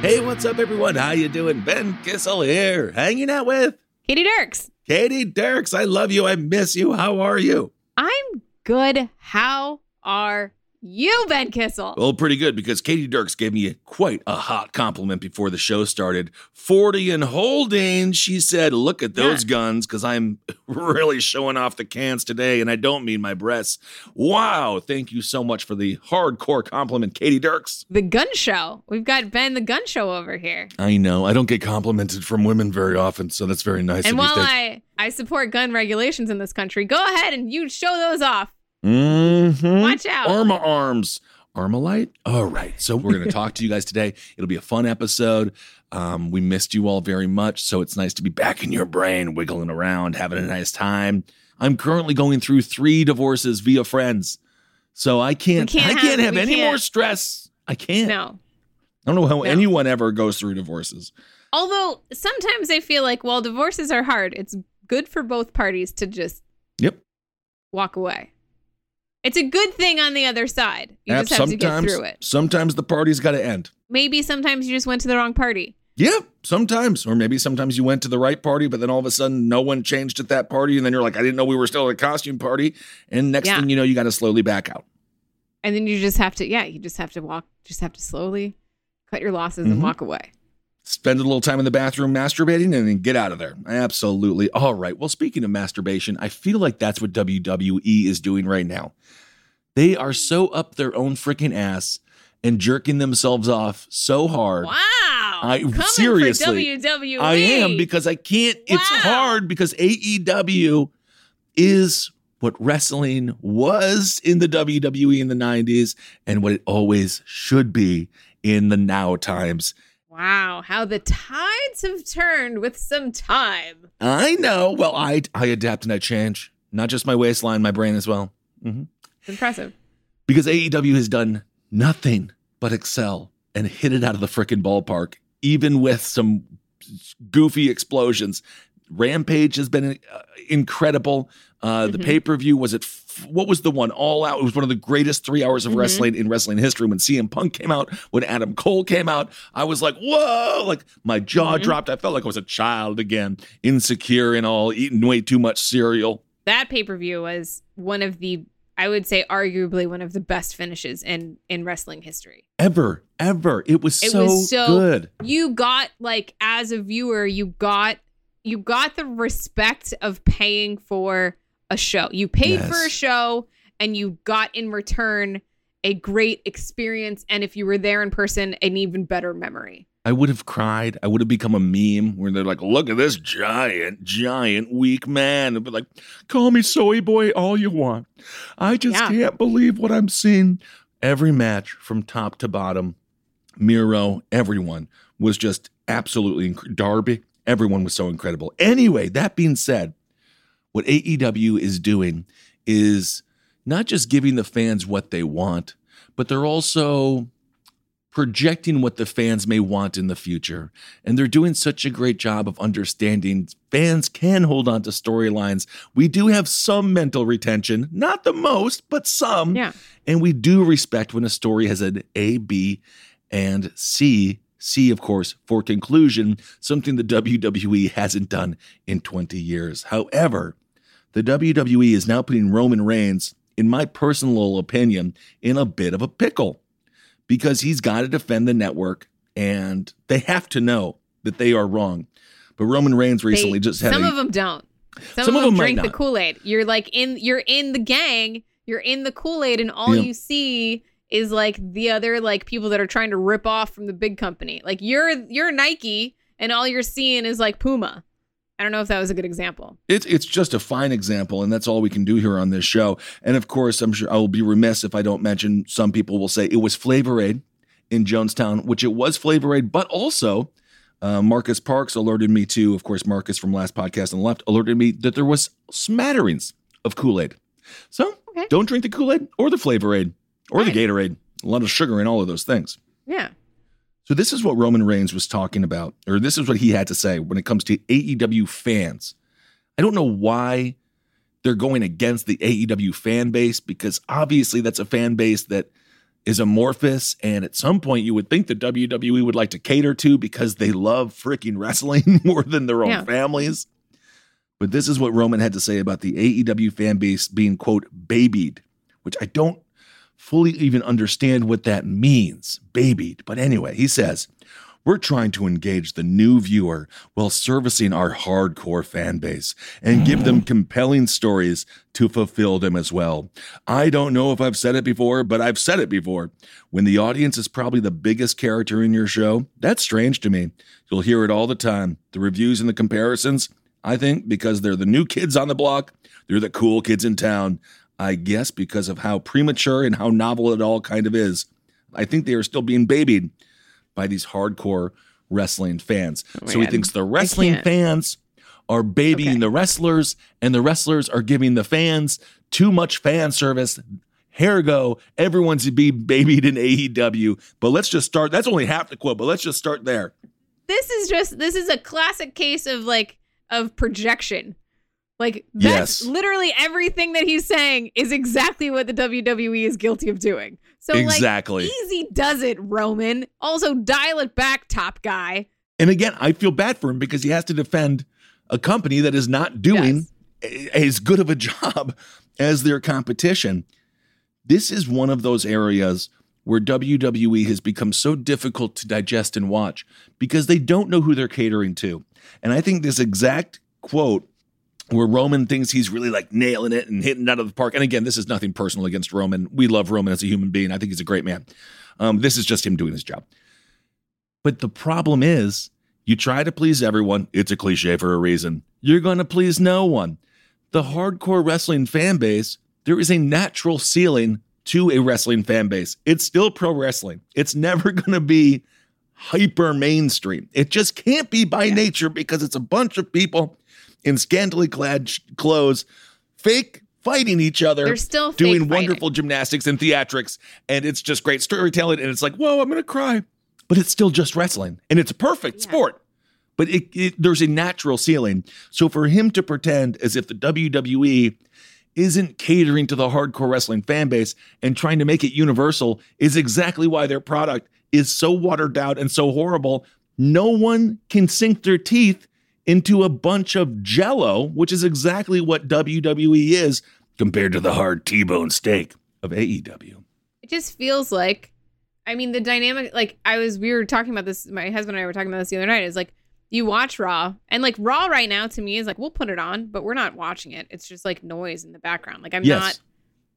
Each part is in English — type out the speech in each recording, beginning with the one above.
Hey, what's up, everyone? How you doing? Ben Kissel here, hanging out with Katy Dirks. Katy Dirks. I love you. I miss you. How are you? I'm good. How are you, Ben Kissel? Well, pretty good because Katy Dirks gave me quite a hot compliment before the show started. 40 and holding. She said, Look at those guns because I'm really showing off the cans today, and I don't mean my breasts. Wow. Thank you so much for the hardcore compliment, Katy Dirks. The gun show. We've got Ben the gun show over here. I know. I don't get complimented from women very often, so that's very nice and of while. I, I support gun regulations in this country, go ahead and you show those off. Mm-hmm. Watch out. Arma arms. Armalite? All right. So we're going to talk to you guys today. It'll be a fun episode. Um, we missed you all very much. So it's nice to be back in your brain, wiggling around, having a nice time. I'm currently going through three divorces via friends. So I can't, can't I have- can't have, we any can't. more stress. I can't. No. I don't know how No. anyone ever goes through divorces. Although sometimes I feel like while divorces are hard, it's good for both parties to just Yep. walk away. It's a good thing on the other side. You Ab- just have to get through it. sometimes the party's got to end. Maybe sometimes you just went to the wrong party. Yeah, sometimes. Or maybe sometimes you went to the right party, but then all of a sudden no one changed at that party. And then you're like, I didn't know we were still at a costume party. And next Yeah. thing you know, you got to slowly back out. And then you just have to, yeah, you just have to walk, just have to slowly cut your losses and Mhm. walk away. Spend a little time in the bathroom masturbating and then get out of there. Absolutely. All right. Well, speaking of masturbation, I feel like that's what WWE is doing right now. They are so up their own freaking ass and jerking themselves off so hard. Wow. I- Coming seriously, WWE. I am because I can't. It's hard because AEW is what wrestling was in the WWE in the 90s and what it always should be in the now times. Wow. How the tides have turned with some time. I know. Well, I I adapt and I change. Not just my waistline, my brain as well. Mm-hmm. It's impressive. Because AEW has done nothing but excel and hit it out of the frickin' ballpark, even with some goofy explosions. Rampage has been uh, incredible. Uh, The Mhm. pay per view was it? F- what was the one? All out. It was one of the greatest three hours of Mhm. wrestling in wrestling history. When CM Punk came out, when Adam Cole came out, I was like, "Whoa!" Like my jaw Mhm. dropped. I felt like I was a child again, insecure and all, eating way too much cereal. That pay per view was one of the, I would say, arguably one of the best finishes in in wrestling history. Ever, ever. It was It so, was so good. You got like as a viewer, you got you got the respect of paying for a show. You paid for a show and you got in return a great experience and if you were there in person, an even better memory. I would have cried. I would have become a meme where they're like, look at this giant, giant, weak man. And be like, call me soy boy all you want. I just Yeah. can't believe what I'm seeing. Every match from top to bottom, Miro, everyone was just absolutely inc- Darby. Everyone was so incredible. Anyway, that being said, what AEW is doing is not just giving the fans what they want, but they're also projecting what the fans may want in the future. And they're doing such a great job of understanding fans can hold on to storylines. We do have some mental retention, not the most, but some. Yeah. And we do respect when a story has an A, B, and C. C, of course, for conclusion, something the WWE hasn't done in 20 years. However, the WWE is now putting Roman Reigns, in my personal opinion, in a bit of a pickle because he's got to defend the network and they have to know that they are wrong. But Roman Reigns recently They- just had some a, of them don't. Some, Some of them them drink the. Kool Aid. You're like in you're in the gang. You're in the Kool Aid, and all Yeah. you see is like the other like people that are trying to rip off from the big company. Like you're you're Nike, and all you're seeing is like Puma. I don't know if that was a good example. It's it's just a fine example, and that's all we can do here on this show. And of course, I'm sure I will be remiss if I don't mention. Some people will say it was Flavor Aid in Jonestown, which it was Flavor Aid, but also uh, Marcus Parks alerted me to. Of course, Marcus from last podcast on the left alerted me that there was smatterings of Kool Aid. So Okay. don't drink the Kool Aid or the Flavor Aid or Right. the Gatorade. A lot of sugar in all of those things. Yeah. So this is what Roman Reigns was talking about, or this is what he had to say when it comes to AEW fans. I don't know why they're going against the AEW fan base because obviously that's a fan base that is amorphous, and at some point you would think the WWE would like to cater to because they love freaking wrestling more than their own Yeah. families. But this is what Roman had to say about the AEW fan base being quote babied, which I don't fully even understand what that means, babied. But anyway, he says, we're trying to engage the new viewer while servicing our hardcore fan base and give them compelling stories to fulfill them as well. I don't know if I've said it before, but I've said it before. When the audience is probably the biggest character in your show, that's strange to me. You'll hear it all the time. The reviews and the comparisons, I think because they're the new kids on the block, they're the cool kids in town. I guess because of how premature and how novel it all kind of is. I think they are still being babied by these hardcore wrestling fans. so he thinks the wrestling fans are babying Okay. the wrestlers, and the wrestlers are giving the fans too much fan service. Ergo, everyone's to be babied in AEW. But let's just start. That's only half the quote, but let's just start there. This is just this is a classic case of like of projection. Like that's Yes. literally everything that he's saying is exactly what the WWE is guilty of doing. So Exactly. like easy does it, Roman. Also dial it back, top guy. And again, I feel bad for him because he has to defend a company that is not doing a- as good of a job as their competition. This is one of those areas where WWE has become so difficult to digest and watch because they don't know who they're catering to. And I think this exact quote where Roman thinks he's really like nailing it and hitting it out of the park. And again, this is nothing personal against Roman. We love Roman as a human being. I think he's a great man. Um, this is just him doing his job. But the problem is, you try to please everyone. It's a cliche for a reason. You're going to please no one. The hardcore wrestling fan base, there is a natural ceiling to a wrestling fan base. It's still pro wrestling. It's never going to be hyper mainstream. It just can't be by nature because it's a bunch of people in scantily clad sh- clothes, fake fighting each other. They're still doing wonderful gymnastics and theatrics, and it's just great storytelling. And it's like, whoa, I'm gonna cry, but it's still just wrestling, and it's a perfect sport. But it, it, there's a natural ceiling. So for him to pretend as if the WWE isn't catering to the hardcore wrestling fan base and trying to make it universal is exactly why their product is so watered down and so horrible. No one can sink their teeth into a bunch of jello, which is exactly what WWE is compared to the hard T-bone steak of AEW. It just feels like I mean the dynamic like I was we were talking about this my husband and I were talking about this the other night is like you watch Raw and like Raw right now to me is like we'll put it on but we're not watching it. It's just like noise in the background. Like I'm Yes. not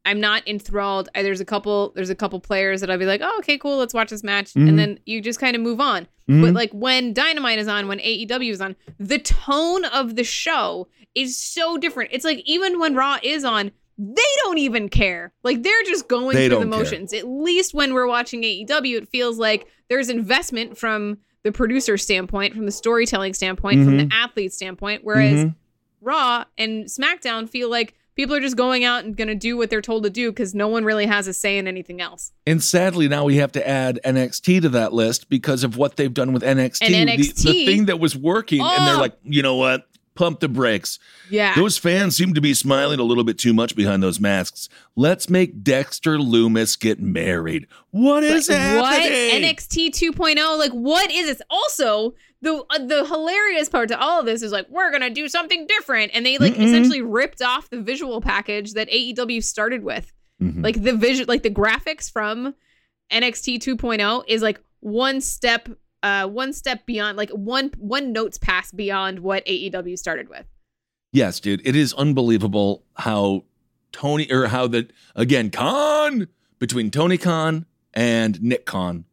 I'm not enthralled. I, there's a couple there's a couple players that I'll be like, "Oh, okay, cool, let's watch this match." Mhm. And then you just kind of move on. Mhm. But like when Dynamite is on, when AEW is on, the tone of the show is so different. It's like even when Raw is on, they don't even care. Like they're just going They through the don't care. motions. At least when we're watching AEW, it feels like there's investment from the producer standpoint, from the storytelling standpoint, from the athlete standpoint. Whereas Mhm. Raw and SmackDown feel like People are just going out and going to do what they're told to do because no one really has a say in anything else. And sadly, now we have to add NXT to that list because of what they've done with NXT. And The- NXT the, thing that was working, and they're Oh. like, you know what? Pump the brakes. Yeah. Those fans seem to be smiling a little bit too much behind those masks. Let's make Dexter Lumis get married. What is Like, happening? What NXT 2.0? oh? Like, what is this? Also, the uh, the hilarious part to all of this is like, we're gonna do something different, and they like Mm-mm. essentially ripped off the visual package that AEW started with. Mhm. Like the vision, like the graphics from NXT 2.0 is like one step, uh, one step beyond, like one one notes pass beyond what AEW started with. Yes, dude. It is unbelievable how Tony or how that again Khan between Tony Khan and Nick Khan.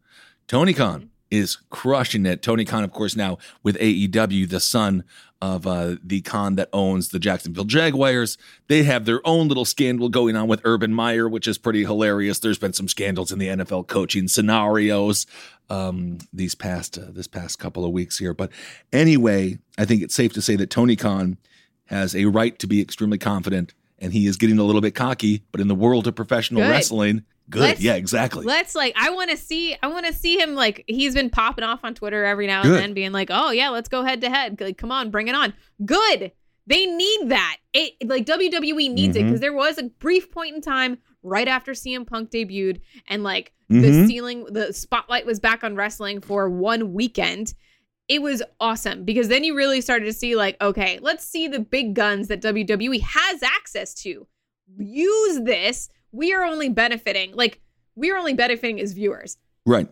Tony Khan is crushing it. Tony Khan, of course, now with AEW, the son of uh, the Khan that owns the Jacksonville Jaguars. They have their own little scandal going on with Urban Meyer, which is pretty hilarious. There's been some scandals in the NFL coaching scenarios um, these past uh, this past couple of weeks here. But anyway, I think it's safe to say that Tony Khan has a right to be extremely confident, and he is getting a little bit cocky. But in the world of professional Good. wrestling, good, Let's- yeah, exactly. Let's like, I want to see, I want to see him like he's been popping off on Twitter every now Good. and then, being like, oh yeah, let's go head to head. Like, come on, bring it on. Good. They need that. It like WWE needs it Mhm. because there was a brief point in time right after CM Punk debuted, and like the Mhm. ceiling, the spotlight was back on wrestling for one weekend. It was awesome because then you really started to see like, okay, let's see the big guns that WWE has access to. Use this. We are only benefiting, like we are only benefiting as viewers. Right.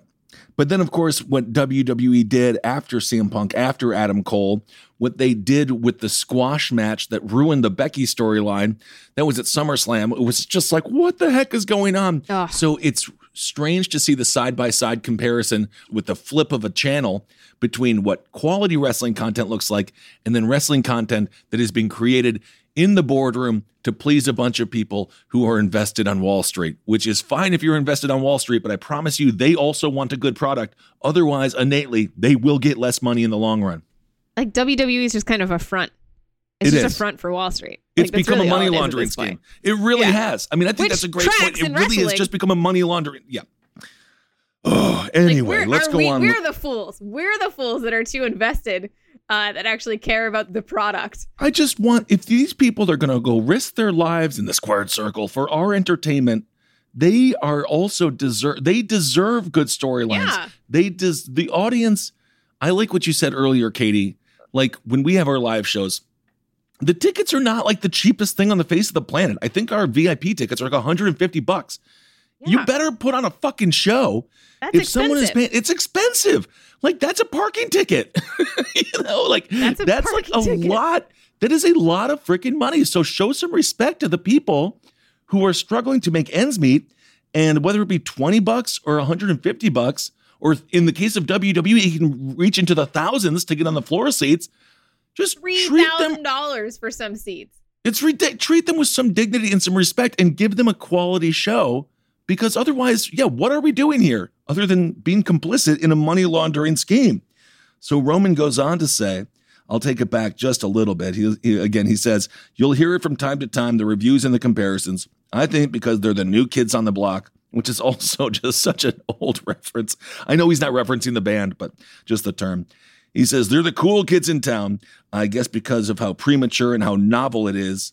But then, of course, what WWE did after CM Punk, after Adam Cole, what they did with the squash match that ruined the Becky storyline, that was at SummerSlam. It was just like, what the heck is going on? Ugh. So it's strange to see the side by side comparison with the flip of a channel between what quality wrestling content looks like and then wrestling content that is being created in the boardroom to please a bunch of people who are invested on Wall Street, which is fine if you're invested on Wall Street, but I promise you, they also want a good product. Otherwise, innately, they will get less money in the long run. Like WWE is just kind of a front. It's It just is. a front for Wall Street. It's Like, that's become really a money it is at laundering scheme. It really Yeah. has. I mean, I think Which that's a great point. It really has just become a money laundering. Yeah. Oh, anyway, we're, let's go we, on. We're the fools. We're the fools that are too invested uh, that actually care about the product. I just want if these people are going to go risk their lives in the squared circle for our entertainment, they are also deserve they deserve good storylines. Yeah. They des the audience. I like what you said earlier, Katy. Like when we have our live shows, the tickets are not like the cheapest thing on the face of the planet. I think our VIP tickets are like 150 bucks. You better put on a fucking show. That's if someone is paying, it's expensive. Like that's a parking ticket. you know, like That's that's, like a ticket. lot. That is a lot of freaking money. So show some respect to the people who are struggling to make ends meet. And whether it be 20 bucks or 150 bucks, or in the case of WWE, you can reach into the thousands to get on the floor seats. Just Three treat them dollars for some seats. it's ridiculous. Treat them with some dignity and some respect and give them a quality show because otherwise, yeah, what are we doing here other than being complicit in a money laundering scheme? So Roman goes on to say, I'll take it back just a little bit. He, he- again, he says, You'll hear it from time to time, the reviews and the comparisons. I think because they're the new kids on the block, which is also just such an old reference. I know he's not referencing the band, but just the term. He says, They're the cool kids in town. I guess because of how premature and how novel it is,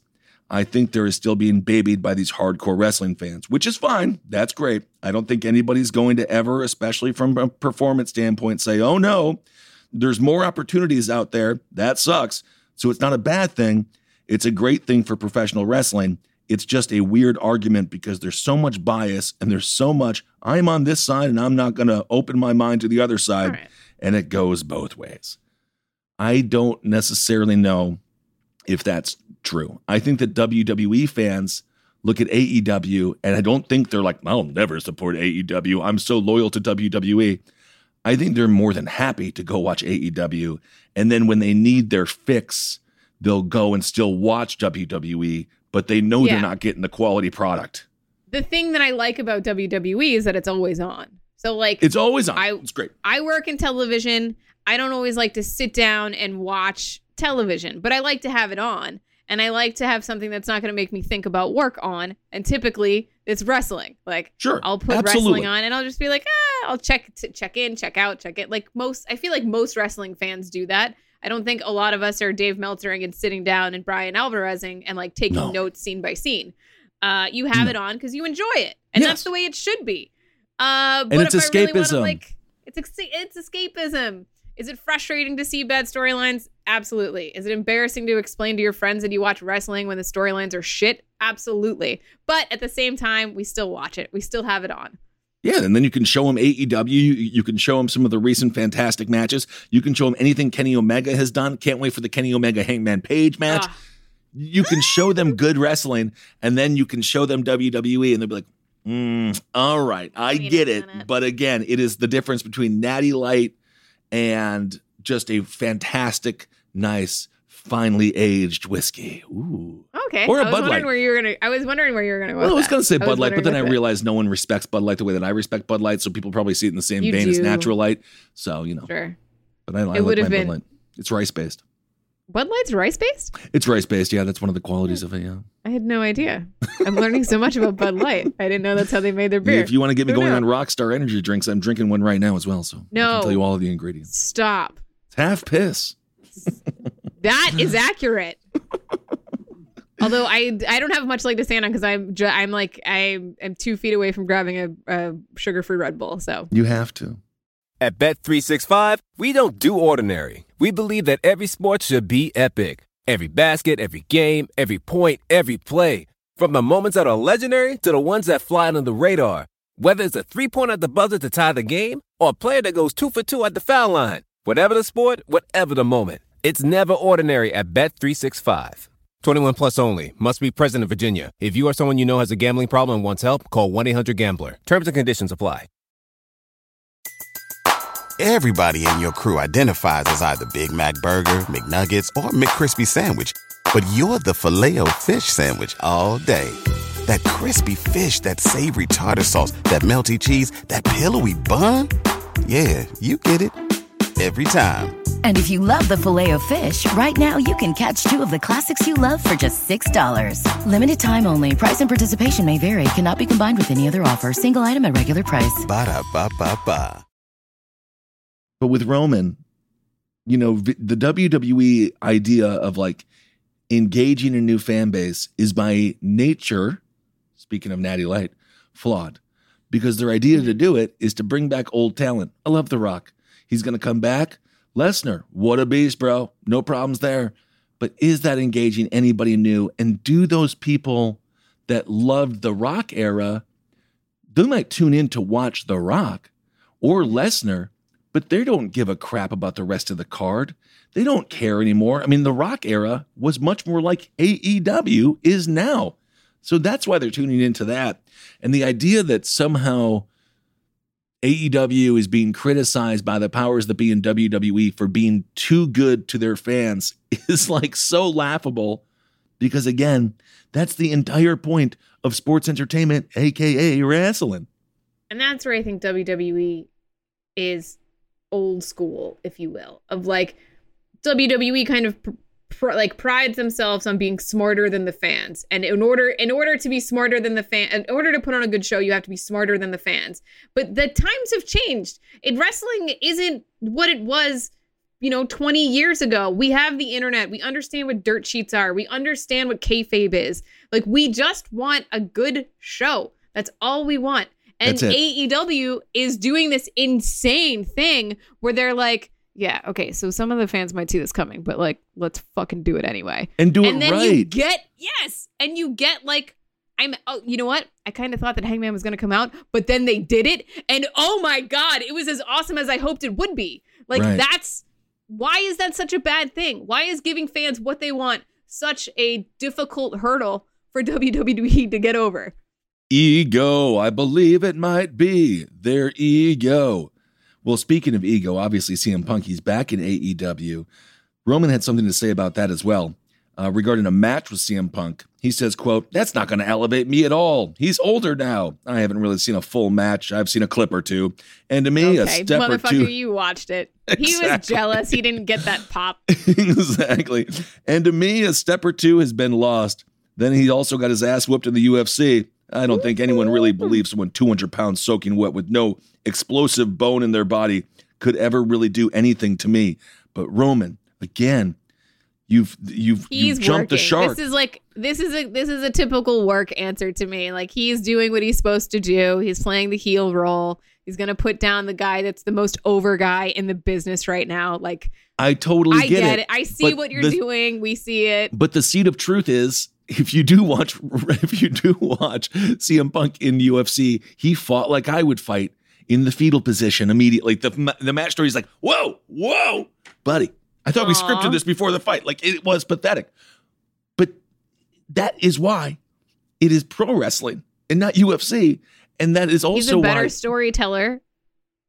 I think there is still being babied by these hardcore wrestling fans, which is fine. That's great. I don't think anybody's going to ever, especially from a performance standpoint, say, oh no, there's more opportunities out there. That sucks. So it's not a bad thing. It's a great thing for professional wrestling. It's just a weird argument because there's so much bias and there's so much, I'm on this side and I'm not going to open my mind to the other side. Right. And it goes both ways. I don't necessarily know if that's true. I think that WWE fans look at AEW and I don't think they're like, I'll never support AEW. I'm so loyal to WWE. I think they're more than happy to go watch AEW. And then when they need their fix, they'll go and still watch WWE, but they know Yeah. they're not getting the quality product. The thing that I like about WWE is that it's always on. So like It's always on. I- it's great. I work in television. I don't always like to sit down and watch television, but I like to have it on. And I like to have something that's not going to make me think about work on. And typically it's wrestling. Like, Sure, I'll put absolutely. wrestling on and I'll just be like, ah, I'll check, t- check in, check out, check it. Like most, I feel like most wrestling fans do that. I don't think a lot of us are Dave Meltzering and sitting down and Bryan Alvarezing and like taking No. notes scene by scene. Uh, you have No. it on because you enjoy it, and Yes. that's the way it should be. Uh, but it's if I really wanna, escapism. like, it's ex- it's escapism. Is it frustrating to see bad storylines? Absolutely. Is it embarrassing to explain to your friends that you watch wrestling when the storylines are shit? Absolutely. But at the same time, we still watch it. We still have it on. Yeah, and then you can show them AEW. You, you can show them some of the recent fantastic matches. You can show them anything Kenny Omega has done. Can't wait for the Kenny Omega Hangman Page match. Ah. You can show them good wrestling, and then you can show them WWE, and they'll be like, mm, "All right, I Wait get it." But again, it is the difference between Natty Light and just a fantastic, nice, finely aged whiskey. Ooh. Okay. Or a I was Bud Light. where you were gonna I was wondering where you were gonna go. Well, I was going to say Bud Light, but then I realized no one respects Bud Light the way that I respect Bud Light, so people probably see it in the same You vein as. Natural Light. So you know, Sure. but I, I It like my have Bud been- Light. It's rice based. Bud Light's rice based? It's rice based. Yeah, that's one of the qualities of it. Yeah. I had no idea. I'm learning so much about Bud Light. I didn't know that's how they made their beer. If you want to get me Who going knew? on Rockstar Energy drinks, I'm drinking one right now as well. So no, I can tell you all of the ingredients. Stop. It's half piss. That is accurate. Although I I don't have much leg to stand on because I'm ju- I'm like I am two feet away from grabbing a, a sugar free Red Bull. So You have to. At Bet365, we don't do ordinary. We believe that every sport should be epic. Every basket, every game, every point, every play. From the moments that are legendary to the ones that fly under the radar. Whether it's a three pointer at the buzzer to tie the game or a player that goes two for two at the foul line. Whatever the sport, whatever the moment. It's never ordinary at Bet365. 21 plus only. Must be present in Virginia. If you or someone you know has a gambling problem and wants help, call 1 800 Gambler. Terms and conditions apply. Everybody in your crew identifies as either Big Mac Burger, McNuggets, or McCrispy Sandwich. But you're the filet fish Sandwich all day. That crispy fish, that savory tartar sauce, that melty cheese, that pillowy bun. Yeah, you get it. Every time. And if you love the filet of fish, right now you can catch two of the classics you love for just $6. Limited time only. Price and participation may vary. Cannot be combined with any other offer. Single item at regular price. Ba-da-ba-ba-ba. But with Roman, you know, the WWE idea of like engaging a new fan base is by nature, speaking of Natty Light, flawed. Because their idea to do it is to bring back old talent. I love The Rock. He's going to come back. Lesnar, what a beast, bro. No problems there. But is that engaging anybody new? And do those people that loved the Rock era, they might tune in to watch The Rock or Lesnar, but they don't give a crap about the rest of the card. They don't care anymore. I mean, the Rock era was much more like AEW is now. So that's why they're tuning into that. And the idea that somehow AEW is being criticized by the powers that be in WWE for being too good to their fans is like so laughable because, again, that's the entire point of sports entertainment, AKA wrestling. and that's where I think WWE is old school, if you will, of like WWE kind of pr- like prides themselves on being smarter than the fans, and in order in order to be smarter than the fan, in order to put on a good show, you have to be smarter than the fans. But the times have changed. It wrestling isn't what it was. You know, 20 years ago, we have the internet. We understand what dirt sheets are. We understand what kayfabe is. Like, we just want a good show. That's all we want. And AEW is doing this insane thing where they're like, yeah, okay, so some of the fans might see this coming, but like, let's fucking do it anyway. And do it and then right. you get, yes, and you get like, I'm, oh, you know what? I kind of thought that Hangman was going to come out, but then they did it. And oh my God, it was as awesome as I hoped it would be. Like, Right. that's why is that such a bad thing? Why is giving fans what they want such a difficult hurdle for WWE to get over? Ego, I believe it might be their ego. Well, speaking of ego, obviously CM Punk, he's back in AEW. Roman had something to say about that as well. uh, regarding a match with CM Punk. He says, quote, that's not going to elevate me at all. He's older now. I haven't really seen a full match. I've seen a clip or two. And to me, Okay, a step or motherfucker, two. you watched it. He was jealous. He didn't get that pop. exactly. And to me, a step or two has been lost. Then he also got his ass whooped in the UFC. I don't think anyone really believes someone 200 pounds soaking wet with no explosive bone in their body could ever really do anything to me. But Roman, again, you've you've He's you've jumped working. the shark. This is like this is a this is a typical work answer to me. Like he's doing what he's supposed to do. He's playing the heel role. He's gonna put down the guy that's the most over guy in the business right now. Like I totally I get, get, it. it. I see But what you're the- doing. We see it. But the seed of truth is, if you do watch, if you do watch CM Punk in UFC, he fought like I would fight in the fetal position immediately. The the match story is like, whoa, whoa, buddy. I thought we scripted this before the fight. Like it was pathetic. But that is why it is pro wrestling and not UFC, and that is also He's a better storyteller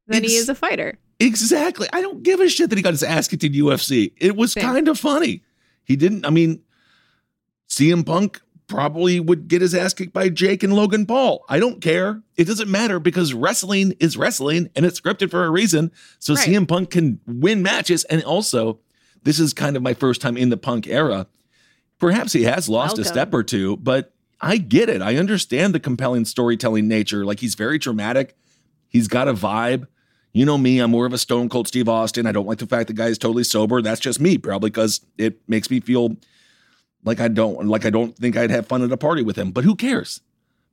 than he is a fighter. Exactly. I don't give a shit that he got his ass kicked in UFC. It was kind of funny. He didn't, I mean, CM Punk probably would get his ass kicked by Jake and Logan Paul. I don't care. It doesn't matter because wrestling is wrestling and it's scripted for a reason. So Right. CM Punk can win matches. And also, this is kind of my first time in the Punk era. Perhaps he has lost a step or two, but I get it. I understand the compelling storytelling nature. Like he's very dramatic. He's got a vibe. You know me, I'm more of a Stone Cold Steve Austin. I don't like the fact the guy is totally sober. That's just me, probably because it makes me feel like I don't like I don't think I'd have fun at a party with him. But who cares?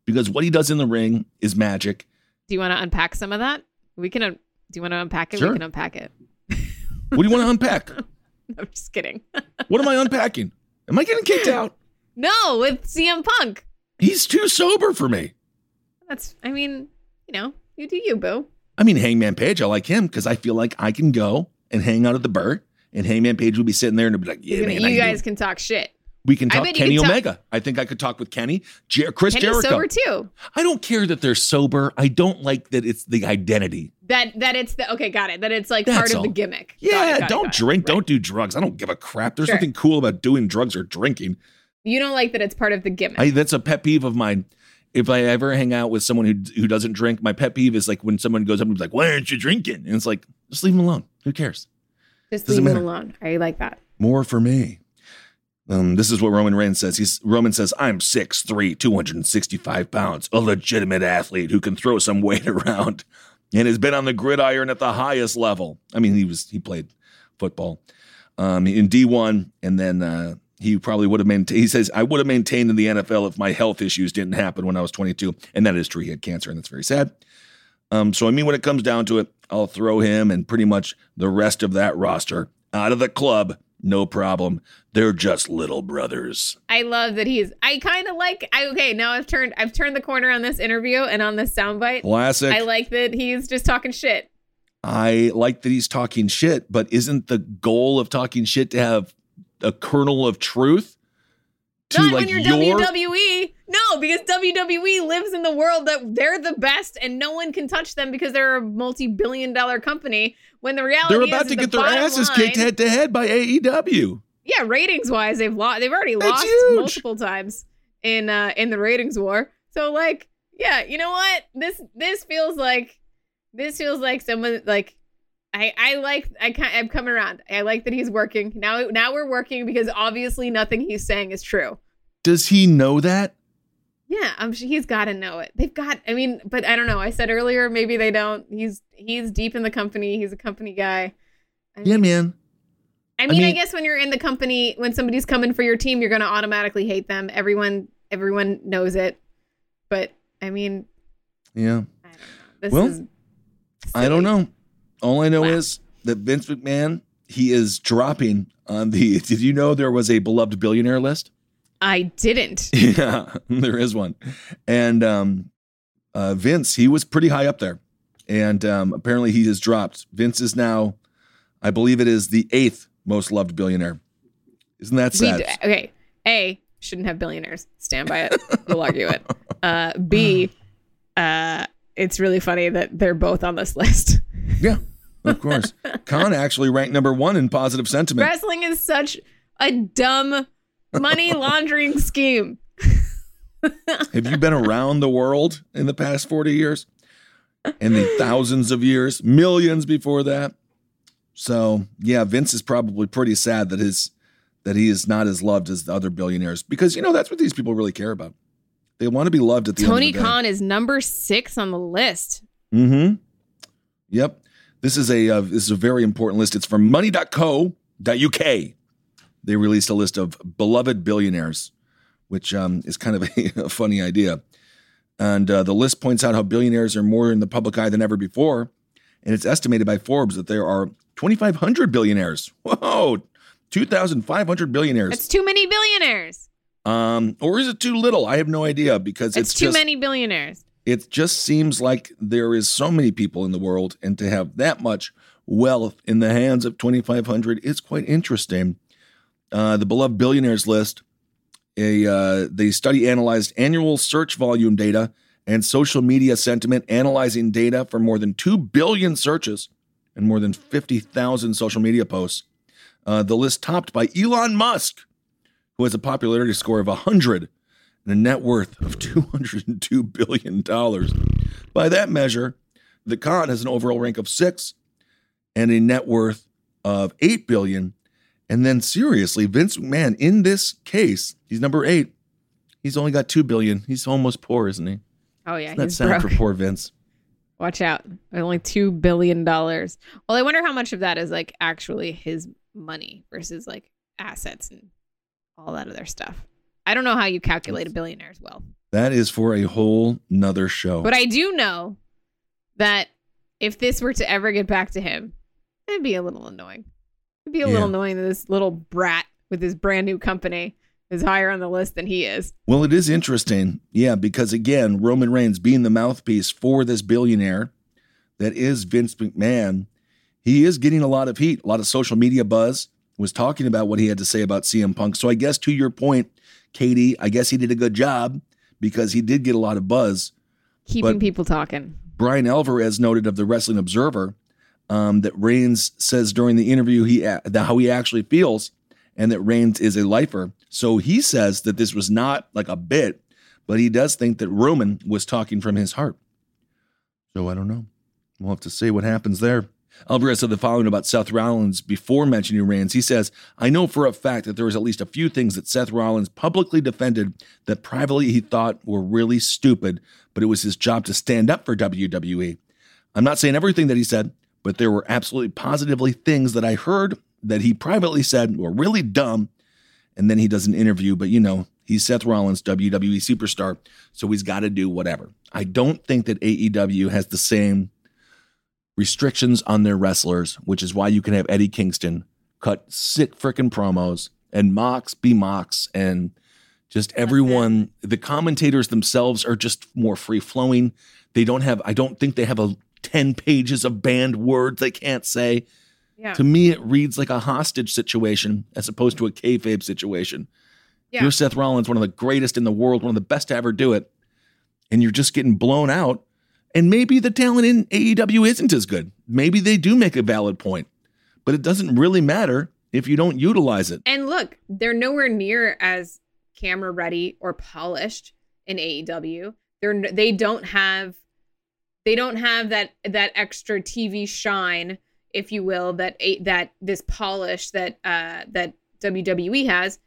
Because what he does in the ring is magic. Do you want to unpack some of that? We can. Un- do you want to unpack it? Sure. We can unpack it. What do you want to unpack? I'm just kidding. What am I unpacking? Am I getting kicked out? no, with CM Punk. He's too sober for me. That's. I mean, you know, you do you, boo. I mean, Hangman Page, I like him because I feel like I can go and hang out at the bar, and Hangman Page would be sitting there and be like, "Yeah, You man, you guys can talk shit. We can talk Kenny talk- Omega. I think I could talk with Kenny, Jer- Chris Kenny's Jericho. sober too. I don't care that they're sober. I don't like that it's the identity. That that it's the okay, got it. That it's like That's part of the gimmick. Got it, Yeah, got it, don't it. drink, Right. don't do drugs. I don't give a crap. There's Sure. nothing cool about doing drugs or drinking. You don't like that it's part of the gimmick. I, that's a pet peeve of mine. If I ever hang out with someone who who doesn't drink, my pet peeve is like when someone goes up and is like, "Why aren't you drinking?" And it's like, just leave them alone. Who cares? Just doesn't leave matter. alone. I like that. More for me. Um, this is what Roman Reigns says. He's Roman says, I'm 6'3, 265 pounds, a legitimate athlete who can throw some weight around and has been on the gridiron at the highest level. I mean, he was he played football um, in D1, and then uh, he probably would have maintained. He says, I would have maintained in the NFL if my health issues didn't happen when I was 22. And that is true. He had cancer, and that's very sad. Um, so I mean, when it comes down to it, I'll throw him and pretty much the rest of that roster out of the club. No problem. They're just little brothers. I love that he's. I kind of like. I okay. Now I've turned. I've turned the corner on this interview and on this soundbite. Classic. I like that he's just talking shit. I like that he's talking shit, but isn't the goal of talking shit to have a kernel of truth? To Not like when you're your WWE. No, because WWE lives in the world that they're the best and no one can touch them because they're a multi-billion-dollar company. When the reality is. they're about is to the get their asses line- kicked head to head by AEW. Yeah, ratings wise, they've lost. They've already That's lost huge. multiple times in uh in the ratings war. So like, yeah, you know what? This this feels like this feels like someone like I I like I kind I'm coming around. I like that he's working now. Now we're working because obviously nothing he's saying is true. Does he know that? Yeah, um, sure he's got to know it. They've got. I mean, but I don't know. I said earlier maybe they don't. He's he's deep in the company. He's a company guy. I Yeah, mean, man. I mean, I, mean- guess when you're in the company, when somebody's coming for your team, you're going to automatically hate them. Everyone, everyone knows it. But I mean, Yeah. I don't know. This Well, is. I don't know. All I know Wow. is that Vince McMahon, he is dropping on the. Did you know there was a beloved billionaire list? I didn't. Yeah, there is one. And um, uh, Vince, he was pretty high up there. And um, apparently he has dropped. Vince is now, I believe it is the eighth most loved billionaire. Isn't that sad? d- okay. A shouldn't have billionaires. Stand by it. We'll argue it. Uh, B. Uh, it's really funny that they're both on this list. yeah, of course. Khan actually ranked number one in positive sentiment. Wrestling is such a dumb money laundering scheme. Have you been around the world in the past 40 years? In the thousands of years, millions before that. So yeah, Vince is probably pretty sad that his that he is not as loved as the other billionaires because you know that's what these people really care about. They want to be loved at the Tony end of the day. Khan is number six on the list. Mm-hmm. Yep. This is a uh, this is a very important list. It's from money.co.uk. They released a list of beloved billionaires, which um, is kind of a, a funny idea. And uh, the list points out how billionaires are more in the public eye than ever before. And it's estimated by Forbes that there are 2,500 billionaires. Whoa, 2,500 billionaires. That's too many billionaires. um, or is it too little? I have no idea because It's, it's, too just, many billionaires. it just seems like there is so many people in the world and to have that much wealth in the hands of 2500 is quite interesting uh, the beloved billionaires list a uh, the study analyzed annual search volume data and social media sentiment analyzing data for more than 2 billion searches and more than 50,000 social media posts uh, the list topped by elon musk who has a popularity score of 100 and a net worth of $202 billion. By that measure, the Khan has an overall rank of six and a net worth of $8 billion. And then seriously, Vince McMahon, in this case, he's number eight. He's only got 2 billion. He's almost poor, isn't he? Oh yeah, That's sad for poor Vince. Watch out. Only two billion dollars. Well, I wonder how much of that is like actually his money versus like assets and all that other stuff. I don't know how you calculate a billionaire's wealth. That is for a whole nother show. But I do know that if this were to ever get back to him, it'd be a little annoying. It'd be a Yeah. little annoying that this little brat with his brand new company is higher on the list than he is. Well, it is interesting. Yeah, because again, Roman Reigns being the mouthpiece for this billionaire that is Vince McMahon, he is getting a lot of heat, a lot of social media buzz, was talking about what he had to say about CM Punk. So I guess to your point, Katy, I guess he did a good job because he did get a lot of buzz. Keeping But- people talking. Bryan Alvarez noted of the Wrestling Observer um, that Reigns says during the interview he how he actually feels, and that Reigns is a lifer. So he says that this was not like a bit, but he does think that Roman was talking from his heart. So I don't know. We'll have to see what happens there. Alvarez said the following about Seth Rollins before mentioning Reigns. He says, I know for a fact that there was at least a few things that Seth Rollins publicly defended that privately he thought were really stupid, but it was his job to stand up for WWE. I'm not saying everything that he said, but there were absolutely positively things that I heard that he privately said were really dumb. And then he does an interview, but you know, he's Seth Rollins, WWE superstar, so he's got to do whatever. I don't think that AEW has the same restrictions on their wrestlers, which is why you can have Eddie Kingston cut sick freaking promos and Mox be Mox and just everyone the commentators themselves are just more free flowing. They don't have I don't think they have a 10 pages of banned words they can't say. Yeah. To me, it reads like a hostage situation as opposed to a kayfabe situation. Yeah. You're Seth Rollins, one of the greatest in the world, one of the best to ever do it, and you're just getting blown out. And maybe the talent in AEW isn't as good. Maybe they do make a valid point, but it doesn't really matter if you don't utilize it. And look, they're nowhere near as camera ready or polished in AEW. They're they don't have they don't have that that extra TV shine, if you will, that that this polish that uh that WWE has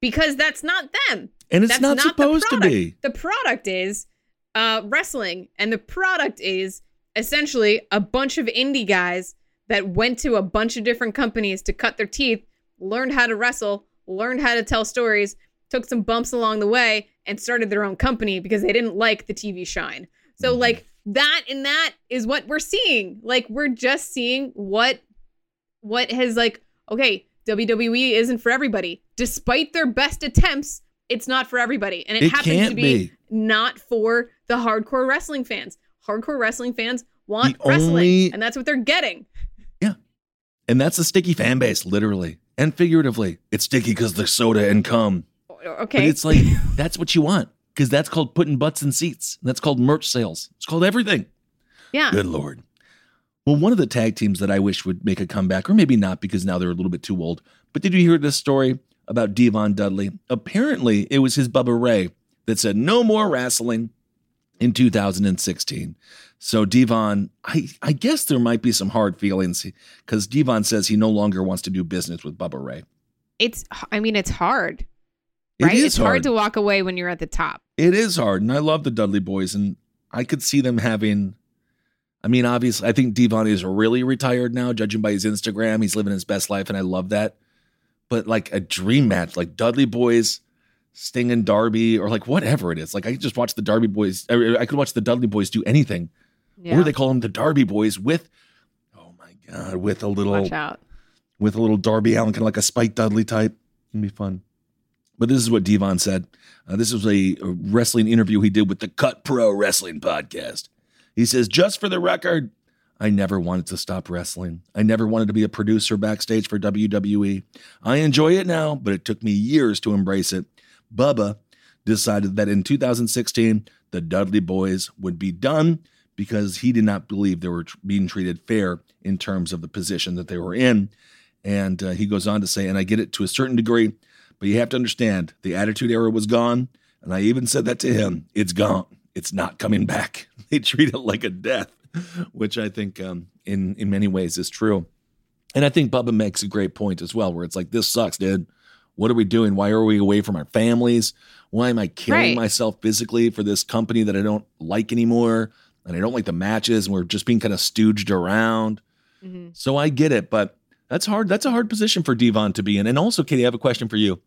because that's not them. And it's That's not, the supposed to be. The product is uh, wrestling, and the product is essentially a bunch of indie guys that went to a bunch of different companies to cut their teeth, learned how to wrestle, learned how to tell stories, took some bumps along the way, and started their own company because they didn't like the TV shine. So, Mm-hmm. like that and that is what we're seeing. Like we're just seeing what what has like okay WWE isn't for everybody. Despite their best attempts, it's not for everybody, and it, It happens to be, be. not for the hardcore wrestling fans. Hardcore wrestling fans want The wrestling, only- and that's what they're getting. Yeah. And that's a sticky fan base, literally and figuratively. It's sticky because the soda and cum. But Okay, it's like, that's what you want because that's called putting butts in seats. That's called merch sales. It's called everything. yeah, Good Lord. Well, one of the tag teams that I wish would make a comeback, or maybe not because now they're a little bit too old, but did you hear this story about Devon Dudley. Apparently, it was his Bubba Ray that said no more wrestling in 2016. So Devon, I, I guess there might be some hard feelings because Devon says he no longer wants to do business with Bubba Ray. It's, I mean, it's hard, It right? is it's hard. to walk away when you're at the top. It is hard, and I love the Dudley boys, and I could see them having. I mean, obviously, I think Devon is really retired now, judging by his Instagram. He's living his best life, and I love that. But like a dream match, like Dudley boys, Sting and Darby, or like whatever it is. Like I could just watch the Darby boys. I could watch the Dudley boys do anything, Yeah. or they call them the Darby boys with. Oh my god, with a little Watch out. with a little Darby Allin, kind of like a Spike Dudley type. It'd be fun. But this is what Devon said. Uh, this was a, wrestling interview he did with the Cut Pro Wrestling podcast. He says, just for the record, I never wanted to stop wrestling. I never wanted to be a producer backstage for WWE. I enjoy it now, but it took me years to embrace it. Bubba decided that in 2016, the Dudley Boys would be done because he did not believe they were being treated fair in terms of the position that they were in. And uh, he goes on to say, and I get it to a certain degree, but you have to understand the attitude era was gone. And I even said that to him it's gone. It's not coming back. They treat it like a death, which I think um, in, in many ways is true. And I think Bubba makes a great point as well, where it's like, this sucks, dude. What are we doing? Why are we away from our families? Why am I killing Right. myself physically for this company that I don't like anymore? And I don't like the matches, and we're just being kind of stooged around. Mhm. So I get it, but that's hard. That's a hard position for Devon to be in. And also, Katy, I have a question for you.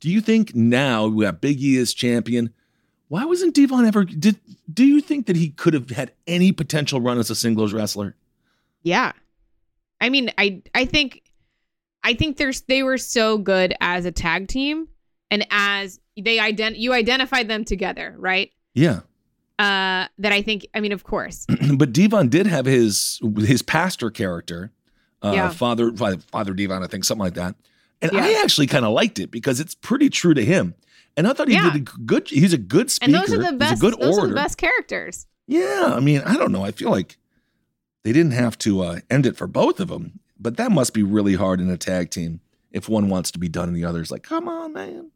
Do you think now we have Big E as champion? Why wasn't Devon ever? Did do you think that he could have had any potential run as a singles wrestler? Yeah. I mean, I I think I think there's they were so good as a tag team and as they ident you identified them together, right? Yeah, Uh that I think I mean, of course. but Devon did have his his pastor character, uh, Yeah. Father Father Devon, I think something like that. And Yeah. I actually kind of liked it because it's pretty true to him. And I thought he Yeah. did a good. He's a good speaker. And those are the best good those orator. are the best characters. Yeah, I mean, I don't know. I feel like they didn't have to uh, end it for both of them, but that must be really hard in a tag team if one wants to be done and the other's like, "Come on, man."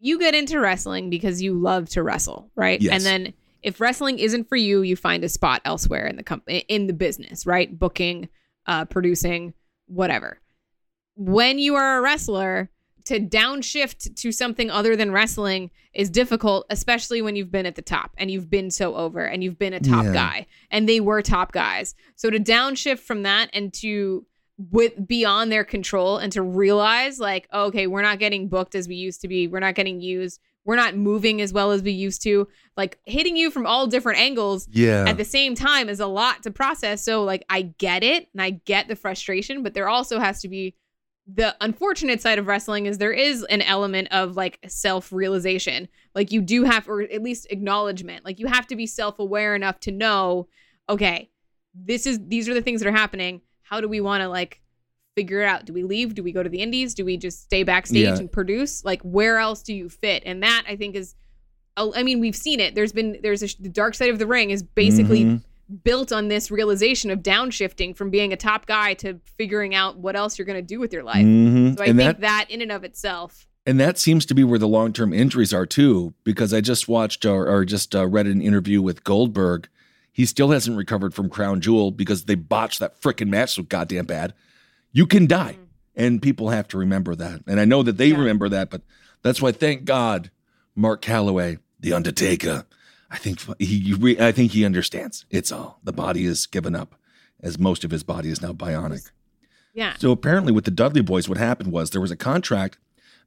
You get into wrestling because you love to wrestle, right? Yes. And then if wrestling isn't for you, you find a spot elsewhere in the company in the business, right? Booking, uh producing, whatever. When you are a wrestler, to downshift to something other than wrestling is difficult, especially when you've been at the top and you've been so over and you've been a top Yeah. guy and they were top guys. So to downshift from that and to with beyond their control and to realize like, oh, okay, we're not getting booked as we used to be. We're not getting used. We're not moving as well as we used to. Like hitting you from all different angles Yeah, at the same time is a lot to process. So like I get it and I get the frustration, but there also has to be the unfortunate side of wrestling is there is an element of like self-realization. Like you do have or at least acknowledgement. Like you have to be self-aware enough to know, okay, this is these are the things that are happening. How do we want to like figure it out? Do we leave? Do we go to the indies? Do we just stay backstage Yeah. and produce? Like where else do you fit? And that I think is I mean, we've seen it. There's been there's a, the dark side of the ring is basically Mhm. Built on this realization of downshifting from being a top guy to figuring out what else you're going to do with your life. Mhm. So I and think that that, in and of itself, and that seems to be where the long term injuries are too. Because I just watched or, or just uh, read an interview with Goldberg. He still hasn't recovered from Crown Jewel because they botched that freaking match so goddamn bad. You can die, and people have to remember that. And I know that they Yeah. remember that, but that's why, thank God, Mark Calaway, the Undertaker. I think he, re- I think he understands. It's all the body is given up, as most of his body is now bionic. yeah. So apparently, with the Dudley Boys, what happened was there was a contract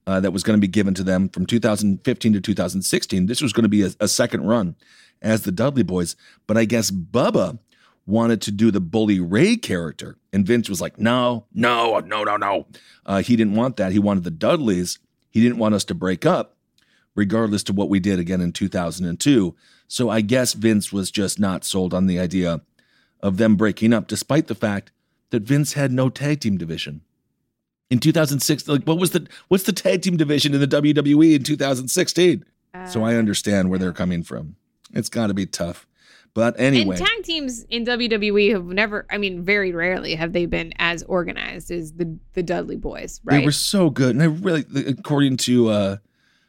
uh, that was going to be given to them from 2015 to 2016. This was going to be a, a second run as the Dudley Boys, but I guess Bubba wanted to do the Bully Ray character, and Vince was like, "No, no, no, no, no." Uh, he didn't want that. He wanted the Dudleys. He didn't want us to break up, regardless to what we did again in 2002. So I guess Vince was just not sold on the idea of them breaking up, despite the fact that Vince had no tag team division. In 2006, like what was the what's the tag team division in the WWE in 2016? so I understand where they're coming from. It's got to be tough. But anyway, And tag teams in WWE have never, I mean, very rarely have they been as organized as the the Dudley Boys, right? They were so good, and I really, according to uh,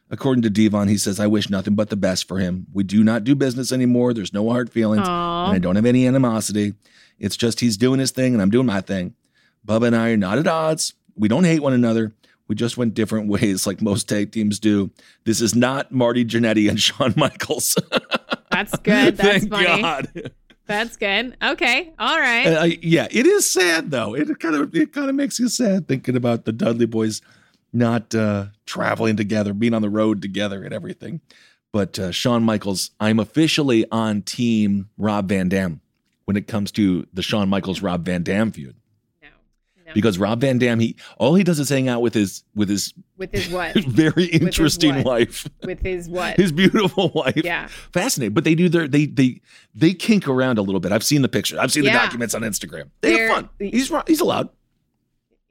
according to Devon, he says, "I wish nothing but the best for him. We do not do business anymore. There's no hard feelings, Aw. and I don't have any animosity. It's just he's doing his thing, and I'm doing my thing. Bubba and I are not at odds. We don't hate one another. We just went different ways, like most tag teams do. This is not Marty Jannetty and Shawn Michaels. That's good. That's Thank funny. God. That's good. Okay. All right. Uh, yeah, it is sad though. It kind of it kind of makes you sad thinking about the Dudley boys not uh, traveling together, being on the road together, and everything. But uh, Shawn Michaels, I'm officially on team Rob Van Dam when it comes to the Shawn Michaels Rob Van Dam feud no. No. because Rob Van Dam he all he does is hang out with his with his with his what? very interesting what? wife, with his what? his beautiful wife. yeah. fascinating. But they do their they they they kink around a little bit. I've seen the pictures. I've seen the documents on Instagram. They They're- have fun. He's he's allowed.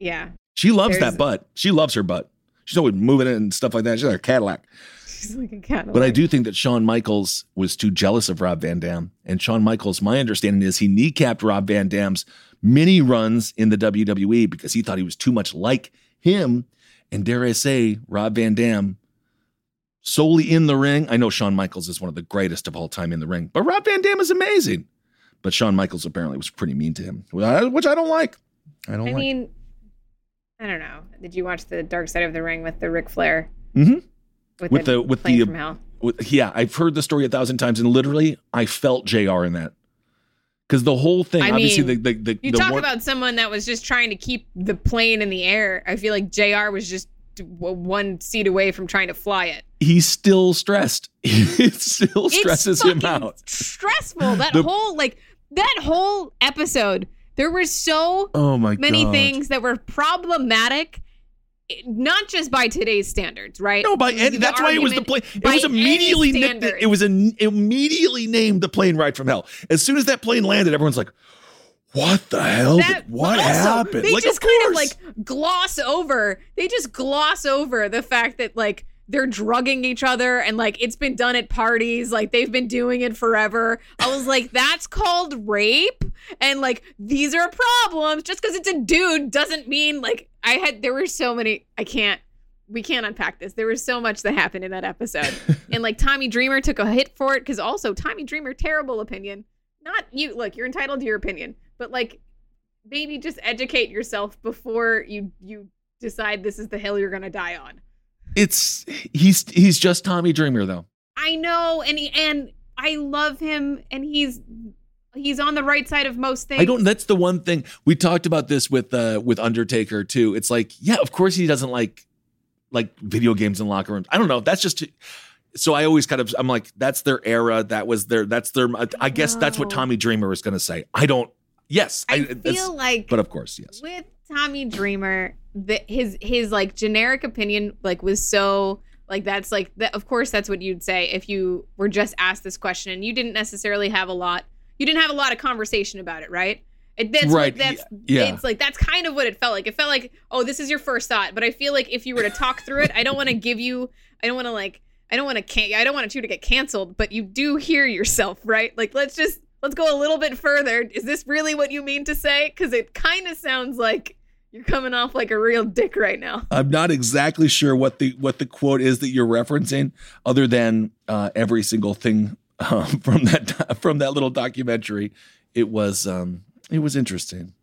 Yeah. She loves There's- that butt. She loves her butt. She's always moving it and stuff like that. She's like a Cadillac. She's like a cat. But I do think that Shawn Michaels was too jealous of Rob Van Dam. And Shawn Michaels, my understanding is he kneecapped Rob Van Dam's mini runs in the WWE because he thought he was too much like him. And dare I say, Rob Van Dam solely in the ring. I know Shawn Michaels is one of the greatest of all time in the ring, but Rob Van Dam is amazing. But Shawn Michaels apparently was pretty mean to him, which I don't like. I don't I like. mean, I don't know. Did you watch the Dark Side of the Ring with the Ric Flair? Mm Mhm. With, With the- with plane the- from hell. with- yeah, I've heard the story a thousand times, and literally, I felt Jr. in that because the whole thing. I obviously, mean, the the, the, You the talk one- about someone that was just trying to keep the plane in the air. I feel like Jr. was just one seat away from trying to fly it. he's still stressed. it still stresses him out. Stressful. That The- whole like that whole episode. There were so Oh my many god! things that were problematic. Not just by today's standards, right? No, by any, that's why it was the plane. It was immediately it was an, immediately named the plane ride from hell. As soon as that plane landed, everyone's like, "What the hell? That- did, what also, happened?" They like, just kind of like gloss over. They just gloss over the fact that like they're drugging each other and like it's been done at parties. Like they've been doing it forever. I was like, that's called rape, and like these are problems. Just because it's a dude doesn't mean like I had. There were so many. I can't. We can't unpack this. There was so much that happened in that episode, and like Tommy Dreamer took a hit for it because also Tommy Dreamer terrible opinion. Not you. Look, you're entitled to your opinion, but like maybe just educate yourself before you you decide this is the hill you're gonna die on. It's he's he's just Tommy Dreamer though. I know, and he, and I love him, and he's he's on the right side of most things. I don't. That's the one thing we talked about this with uh with Undertaker too. It's like, yeah, of course he doesn't like like video games in locker rooms. I don't know. That's just. So I always kind of I'm like that's their era. That was their that's their. I guess that's what Tommy Dreamer was going to say. I don't. Yes, I that's- feel like But of course, yes. with Tommy Dreamer, the, his his like generic opinion like was so like that's like that. Of course, that's what you'd say if you were just asked this question and you didn't necessarily have a lot. You didn't have a lot of conversation about it, right? It, that's Right, What, that's yeah, yeah. It's like that's kind of what it felt like. It felt like oh, this is your first thought, but I feel like if you were to talk through it, I don't want to give you. I don't want to like. I don't want to can. I don't want you to get canceled, but you do hear yourself, right? Like let's just let's go a little bit further. Is this really what you mean to say? Because it kind of sounds like you're coming off like a real dick right now. I'm not exactly sure what the what the quote is that you're referencing, other than uh, every single thing um, from that from that little documentary. It was um, it was interesting.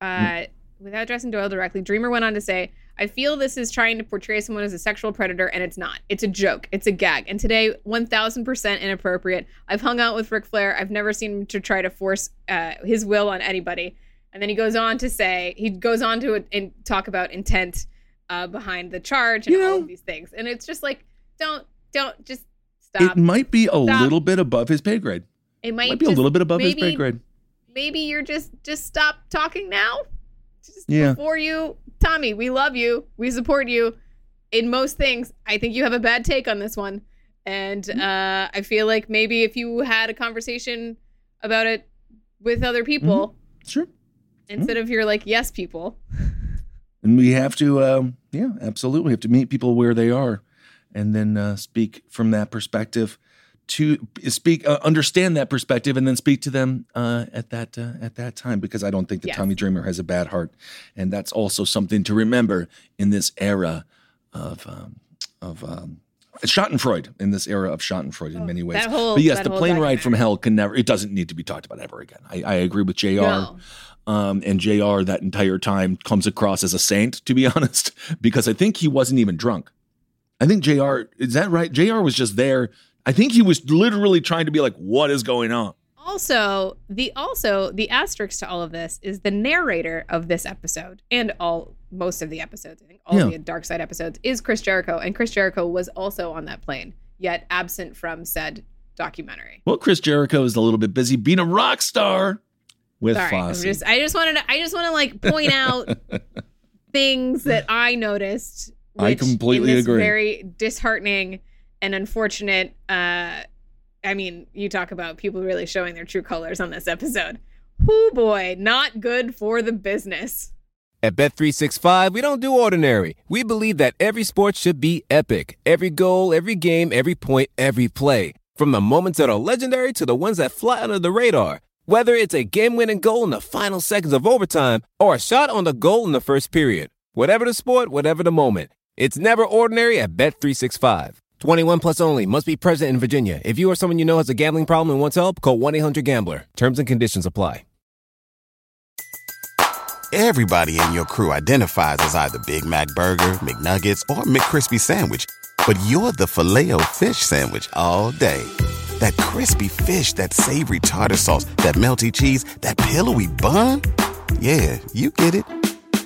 Uh, without addressing Doyle directly, Dreamer went on to say, I feel this is trying to portray someone as a sexual predator, and it's not. It's a joke. It's a gag. And today, 1000% inappropriate. I've hung out with Ric Flair. I've never seen him to try to force uh, his will on anybody. And then he goes on to say, he goes on to and talk about intent uh, behind the charge and You all of these things. And it's just like, don't, don't, just stop. It might be a Stop. little bit above his pay grade. It might, Might be a little bit above his pay grade. maybe you're just just stop talking now just Yeah. before you tommy we love you we support you in most things i think you have a bad take on this one and Mm-hmm. uh, i feel like maybe if you had a conversation about it with other people Sure. Instead of your like yes people And we have to, um, yeah, absolutely, we have to meet people where they are, and then uh, speak from that perspective. to speak, uh, understand that perspective, and then speak to them uh, at that uh, at that time. Because I don't think that Yes. Tommy Dreamer has a bad heart, and that's also something to remember in this era of um, of um, Schadenfreude. In this era of Schadenfreude, in many ways. Oh, whole- but yes, the plane ride from hell can never. It doesn't need to be talked about ever again. I, I agree with Jr. No. Um, and Jr. that entire time comes across as a saint, to be honest, because I think he wasn't even drunk. I think Jr. Is that right? Jr. was just there. I think he was literally trying to be like, "What is going on?" Also, the also the asterisk to all of this is the narrator of this episode and all most of the episodes. I think all Yeah. the Dark Side episodes is Chris Jericho, and Chris Jericho was also on that plane, yet absent from said documentary. Well, Chris Jericho is a little bit busy being a rock star with Sorry, I'm Fozzy. just I just wanted to I just want to like point out things that I noticed. I completely in this agree. Very disheartening and unfortunate. Uh, I mean, you talk about people really showing their true colors on this episode. Whoo boy, not good for the business. At Bet365, we don't do ordinary. We believe that every sport should be epic. Every goal, every game, every point, every play. From the moments that are legendary to the ones that fly under the radar. Whether it's a game-winning goal in the final seconds of overtime or a shot on the goal in the first period. Whatever the sport, whatever the moment. It's never ordinary at Bet365. 21 plus only. Must be present in Virginia. If you or someone you know has a gambling problem and wants help, call 1-800-GAMBLER. Terms and conditions apply. Everybody in your crew identifies as either Big Mac Burger, McNuggets, or McCrispy Sandwich. But you're the filet fish Sandwich all day. That crispy fish, that savory tartar sauce, that melty cheese, that pillowy bun. Yeah, you get it.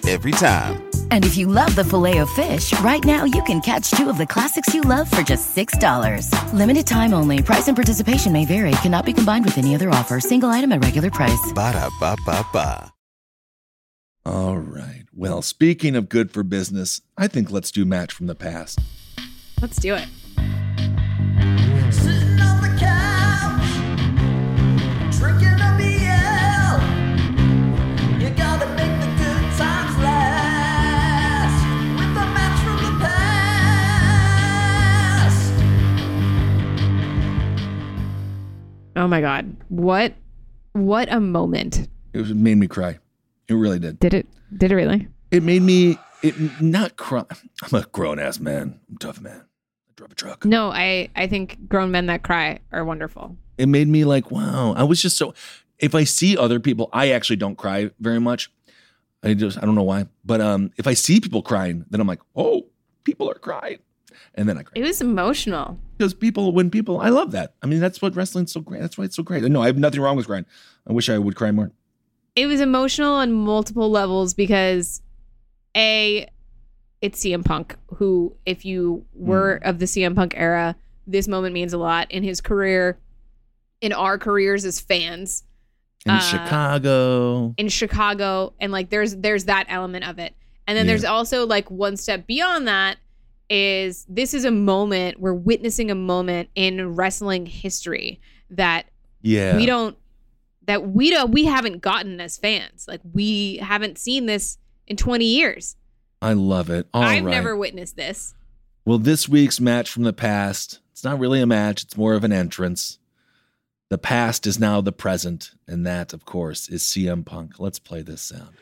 Every time. And if you love the filet of fish, right now you can catch two of the classics you love for just $6. Limited time only. Price and participation may vary. Cannot be combined with any other offer. Single item at regular price. Ba-da-ba-ba-ba. All right. Well, speaking of good for business, I think let's do match from the past. Let's do it. Oh my god. What what a moment. It was- made me cry. It really did. Did it did it really? It made me it not cry. I'm a grown ass man. I'm a tough man. I drive a truck. No, I I think grown men that cry are wonderful. It made me like, wow. I was just so. If I see other people, I actually don't cry very much. I just I don't know why, but um, if I see people crying, then I'm like, oh, people are crying, and then I cry It was emotional. because people when people I love that. I mean, that's what wrestling's so great. That's why it's so great. No, I have nothing wrong with crying. I wish I would cry more. It was emotional on multiple levels because a it's CM Punk who if you were Hmm. of the CM Punk era, this moment means a lot in his career, in our careers as fans. In Uh, Chicago, in Chicago and like there's there's that element of it. And then Yeah. there's also like one step beyond that is this is a moment we're witnessing a moment in wrestling history that yeah, we don't that we don't we haven't gotten as fans. Like we haven't seen this in 20 years. I love it. All I've right. never witnessed this. Well, this week's match from the past, it's not really a match, it's more of an entrance. The past is now the present, and that, of course, is CM Punk. Let's play this sound.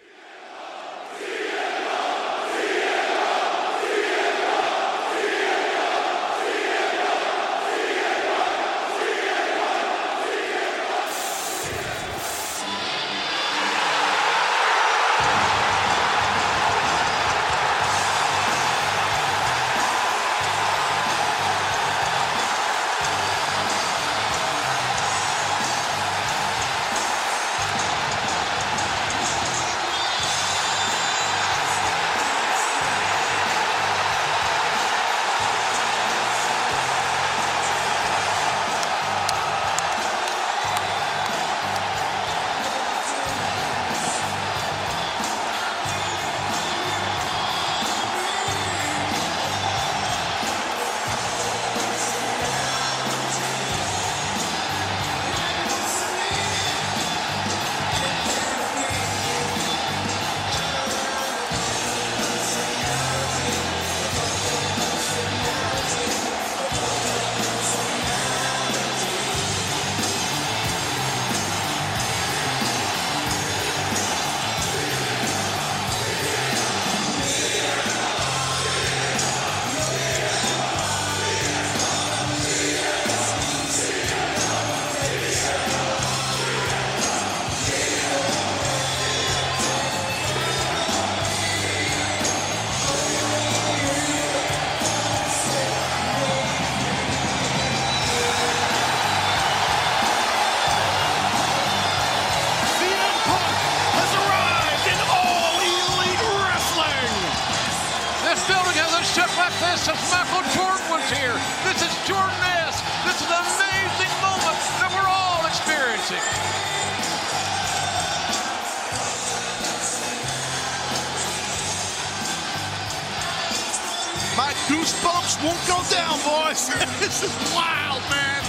My goosebumps won't go down, boys. this is wild, man.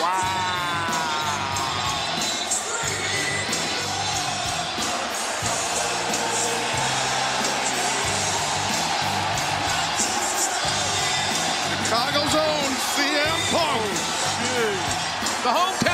Wow. Chicago's own CM Punk. The hometown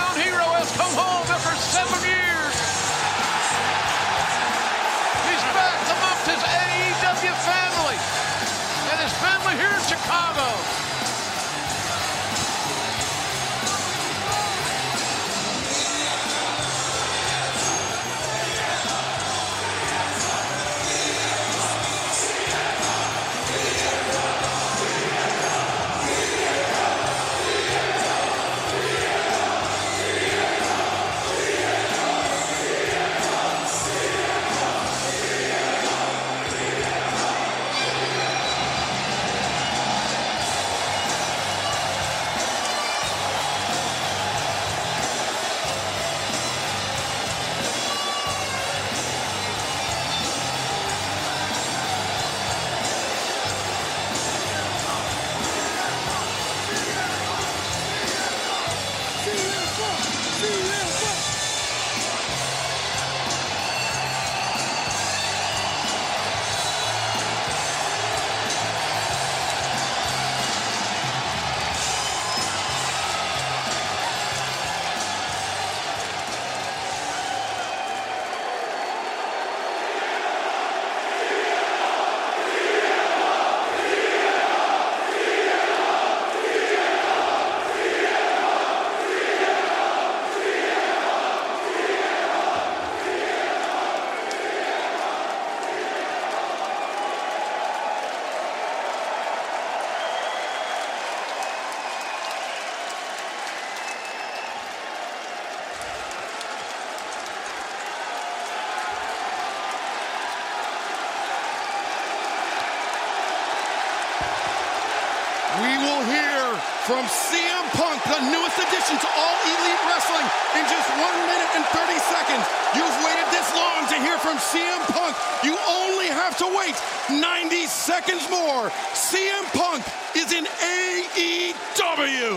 from CM Punk, the newest addition to All Elite Wrestling, in just one minute and 30 seconds. You've waited this long to hear from CM Punk. You only have to wait 90 seconds more. CM Punk is in AEW.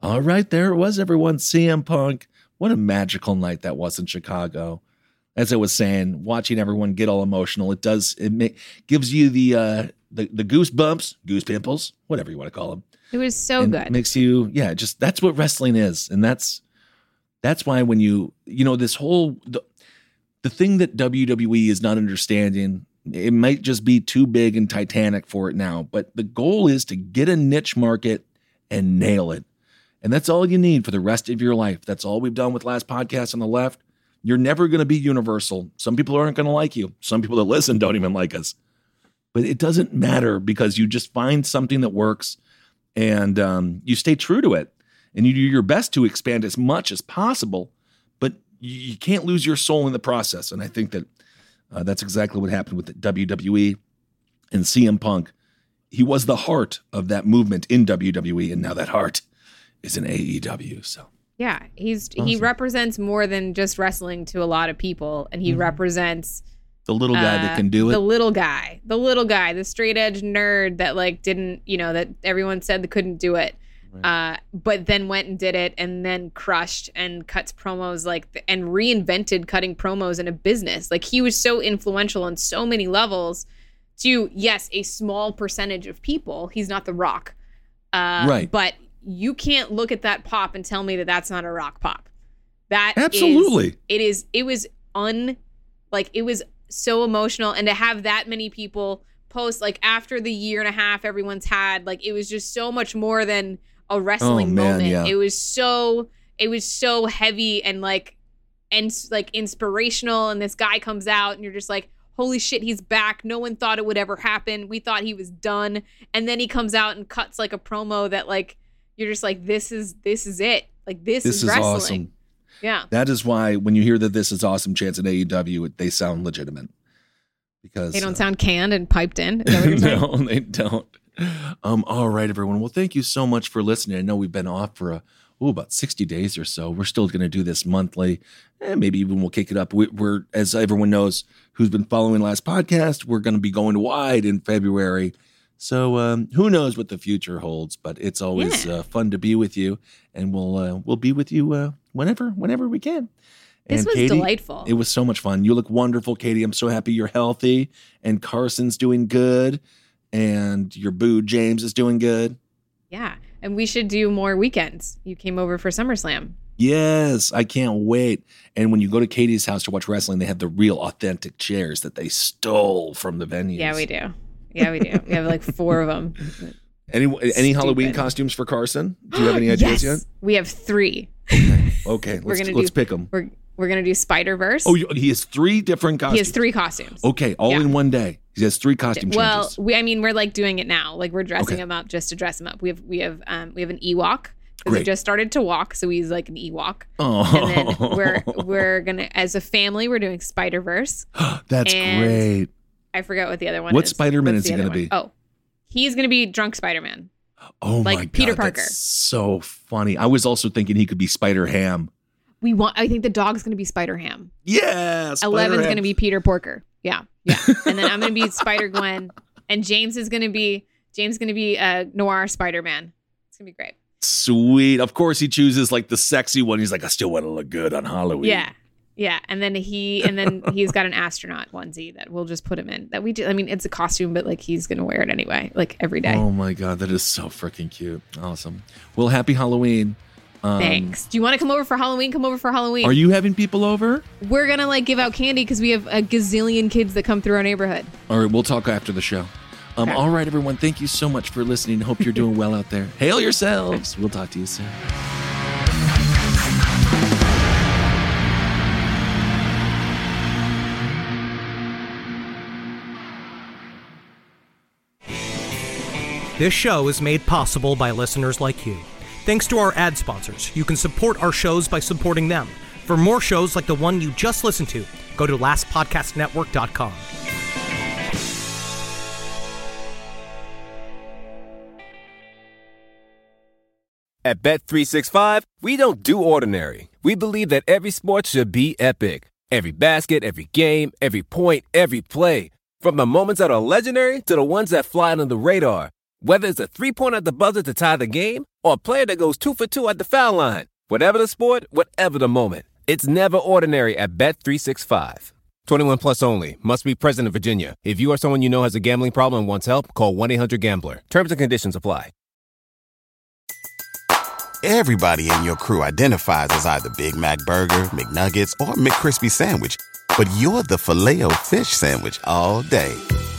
All right, there it was, everyone. CM Punk. What a magical night that was in Chicago. As I was saying, watching everyone get all emotional, it does it ma- gives you the uh the, the goosebumps, goose pimples, whatever you want to call them. It was so and good. Makes you, yeah, just that's what wrestling is, and that's that's why when you you know this whole the, the thing that WWE is not understanding, it might just be too big and titanic for it now, but the goal is to get a niche market and nail it. And that's all you need for the rest of your life. That's all we've done with last podcast on the left. You're never going to be universal. Some people aren't going to like you. Some people that listen don't even like us. But it doesn't matter because you just find something that works and um, you stay true to it and you do your best to expand as much as possible. But you, you can't lose your soul in the process. And I think that uh, that's exactly what happened with WWE and CM Punk. He was the heart of that movement in WWE, and now that heart is in AEW. So Yeah, he's he represents more than just wrestling to a lot of people, and he represents the little guy that uh, can do it. The little guy, the little guy, the straight edge nerd that like didn't, you know, that everyone said they couldn't do it, uh, but then went and did it, and then crushed and cuts promos like th- and reinvented cutting promos in a business. Like he was so influential on so many levels. To yes, a small percentage of people. He's not the Rock, uh, Right. But you can't look at that pop and tell me that that's not a Rock pop. That Absolutely. it is. It was un, like it was so emotional, and to have that many people post like after the year and a half everyone's had, like it was just so much more than a wrestling Oh, man, moment. yeah. It was so. It was so heavy and like, and like inspirational. And this guy comes out, and you're just like, holy shit, he's back. No one thought it would ever happen. We thought he was done, and then he comes out and cuts like a promo that like you're just like, this is this is it. Like this, this is, is wrestling. awesome. Yeah. That is why when you hear that this is awesome chance at AEW, they sound legitimate. because They don't uh, sound canned and piped in. Is that what no, they don't. Um, all right, everyone. Well, thank you so much for listening. I know we've been off for a oh about sixty days or so. We're still going to do this monthly, and maybe even we'll kick it up. We, we're as everyone knows who's been following last podcast, we're going to be going wide in February. So um, who knows what the future holds? But it's always Yeah. uh, fun to be with you, and we'll uh, we'll be with you uh, whenever whenever we can. This was Katy, delightful. It was so much fun. You look wonderful, Katy. I'm so happy you're healthy, and Carson's doing good, and your boo James is doing good. Yeah. And we should do more weekends. You came over for SummerSlam. Yes, I can't wait. And when you go to Katy's house to watch wrestling, they have the real authentic chairs that they stole from the venue. Yeah, we do. Yeah, we do. We have like four of them. Any any Halloween costumes for Carson? Do you have any ideas yes. We have three. yet? Okay, We're let's gonna let's do- pick them. We're we're gonna do Spider Verse. Oh, he has three different costumes. he has three costumes. Okay, all Yeah. in one day. He has three costume well, changes. we I mean we're like doing it now. Like we're dressing Okay. him up just to dress him up. We have we have um we have an Ewok because he just started to walk, so he's like an Ewok. Oh, And then we're we're gonna as a family we're doing Spider Verse. that's and- great. I forgot what the other one What is. What Spider-Man is he gonna be? Oh, he's gonna be drunk Spider Man. Oh like my god, Peter that's Parker. so funny. I was also thinking he could be Spider Ham. We want. I think the dog's gonna be Spider Ham. Yeah, Spider Eleven's Ham. gonna be Peter Porker. Yeah, yeah. And then I'm gonna be Spider Gwen, and James is gonna be James gonna be uh, Noir Spider Man. It's gonna be great. sweet. Of course, he chooses like the sexy one. He's like, I still want to look good on Halloween. Yeah, yeah. And then he and then he's got an astronaut onesie that we'll just put him in. That we do. I mean, it's a costume, but like he's gonna wear it anyway, like every day. Oh my god, that is so freaking cute. Awesome. Well, happy Halloween. Um, Thanks. Do you want to come over for Halloween? Come over for Halloween. Are you having people over? We're gonna like give out candy because we have a gazillion kids that come through our neighborhood. All right, we'll talk after the show. Um, Okay. All right, everyone. Thank you so much for listening. Hope you're doing well out there. Hail yourselves. We'll talk to you soon. This show is made possible by listeners like you. Thanks to our ad sponsors, you can support our shows by supporting them. For more shows like the one you just listened to, go to lastpodcastnetwork.com. At Bet365, we don't do ordinary. We believe that every sport should be epic. Every basket, every game, every point, every play. From the moments that are legendary to the ones that fly under the radar. Whether it's a three pointer at the buzzer to tie the game or a player that goes two for two at the foul line. Whatever the sport, whatever the moment. It's never ordinary at Bet365. 21 plus only. Must be present in Virginia. If you or someone you know has a gambling problem and wants help, call 1 800 Gambler. Terms and conditions apply. Everybody in your crew identifies as either Big Mac Burger, McNuggets, or McCrispy Sandwich. But you're the filet fish Sandwich all day.